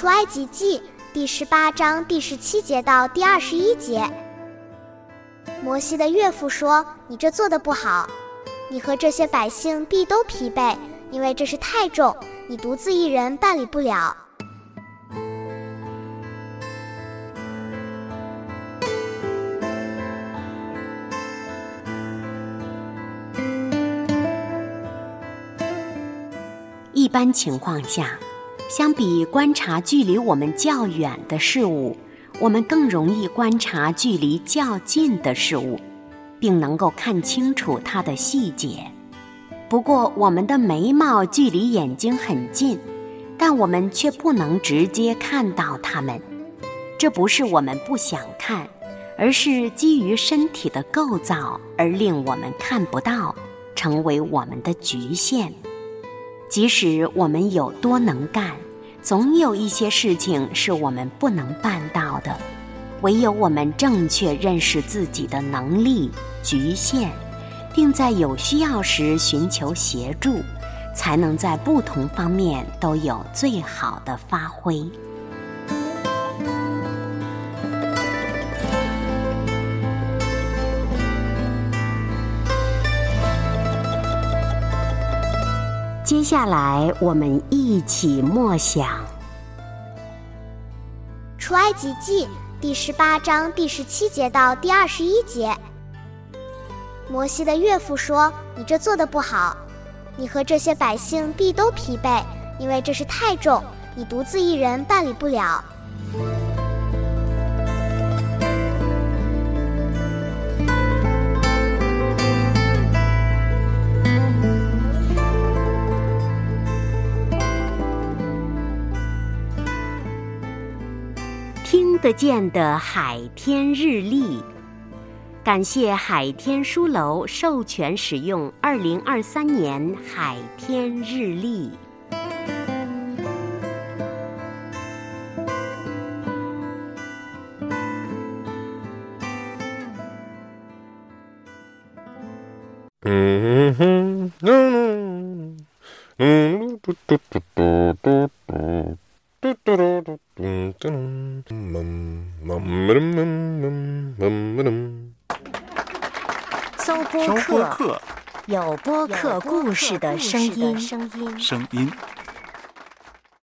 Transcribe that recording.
出埃及记第十八章第十七节到第二十一节，摩西的岳父说：“你这做的不好，你和这些百姓必都疲惫，因为这是太重，你独自一人办理不了。”一般情况下。相比观察距离我们较远的事物，我们更容易观察距离较近的事物，并能够看清楚它的细节。不过，我们的眉毛距离眼睛很近，但我们却不能直接看到它们。这不是我们不想看，而是基于身体的构造而令我们看不到，成为我们的局限。即使我们有多能干，总有一些事情是我们不能办到的。唯有我们正确认识自己的能力局限，并在有需要时寻求协助，才能在不同方面都有最好的发挥。接下来，我们一起默想《出埃及记》第十八章第十七节到第二十一节。摩西的岳父说：“你这做的不好，你和这些百姓必都疲惫，因为这是太重，你独自一人办理不了。”得见的海天日历，感谢海天书楼授权使用二零二三年海天日历。嗯哼，嗯嗯，嘟嘟嘟嘟嘟嘟。搜播客，有播客故事的声音。声音。